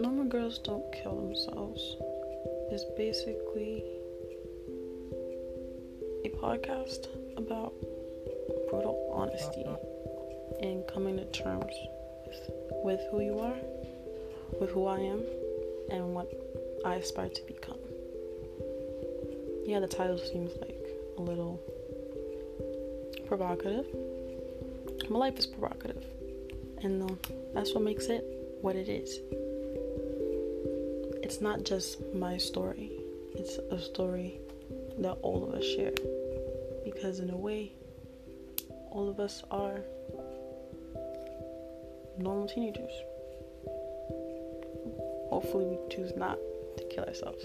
Normal Girls Don't Kill Themselves is basically a podcast about brutal honesty and coming to terms with, with who you are, with who I am, and what I aspire to become. Yeah, the title seems like a little provocative. My life is provocative, and uh, that's what makes it what it is. It's not just my story, it's a story that all of us share. Because, in a way, all of us are normal teenagers. Hopefully, we choose not to kill ourselves.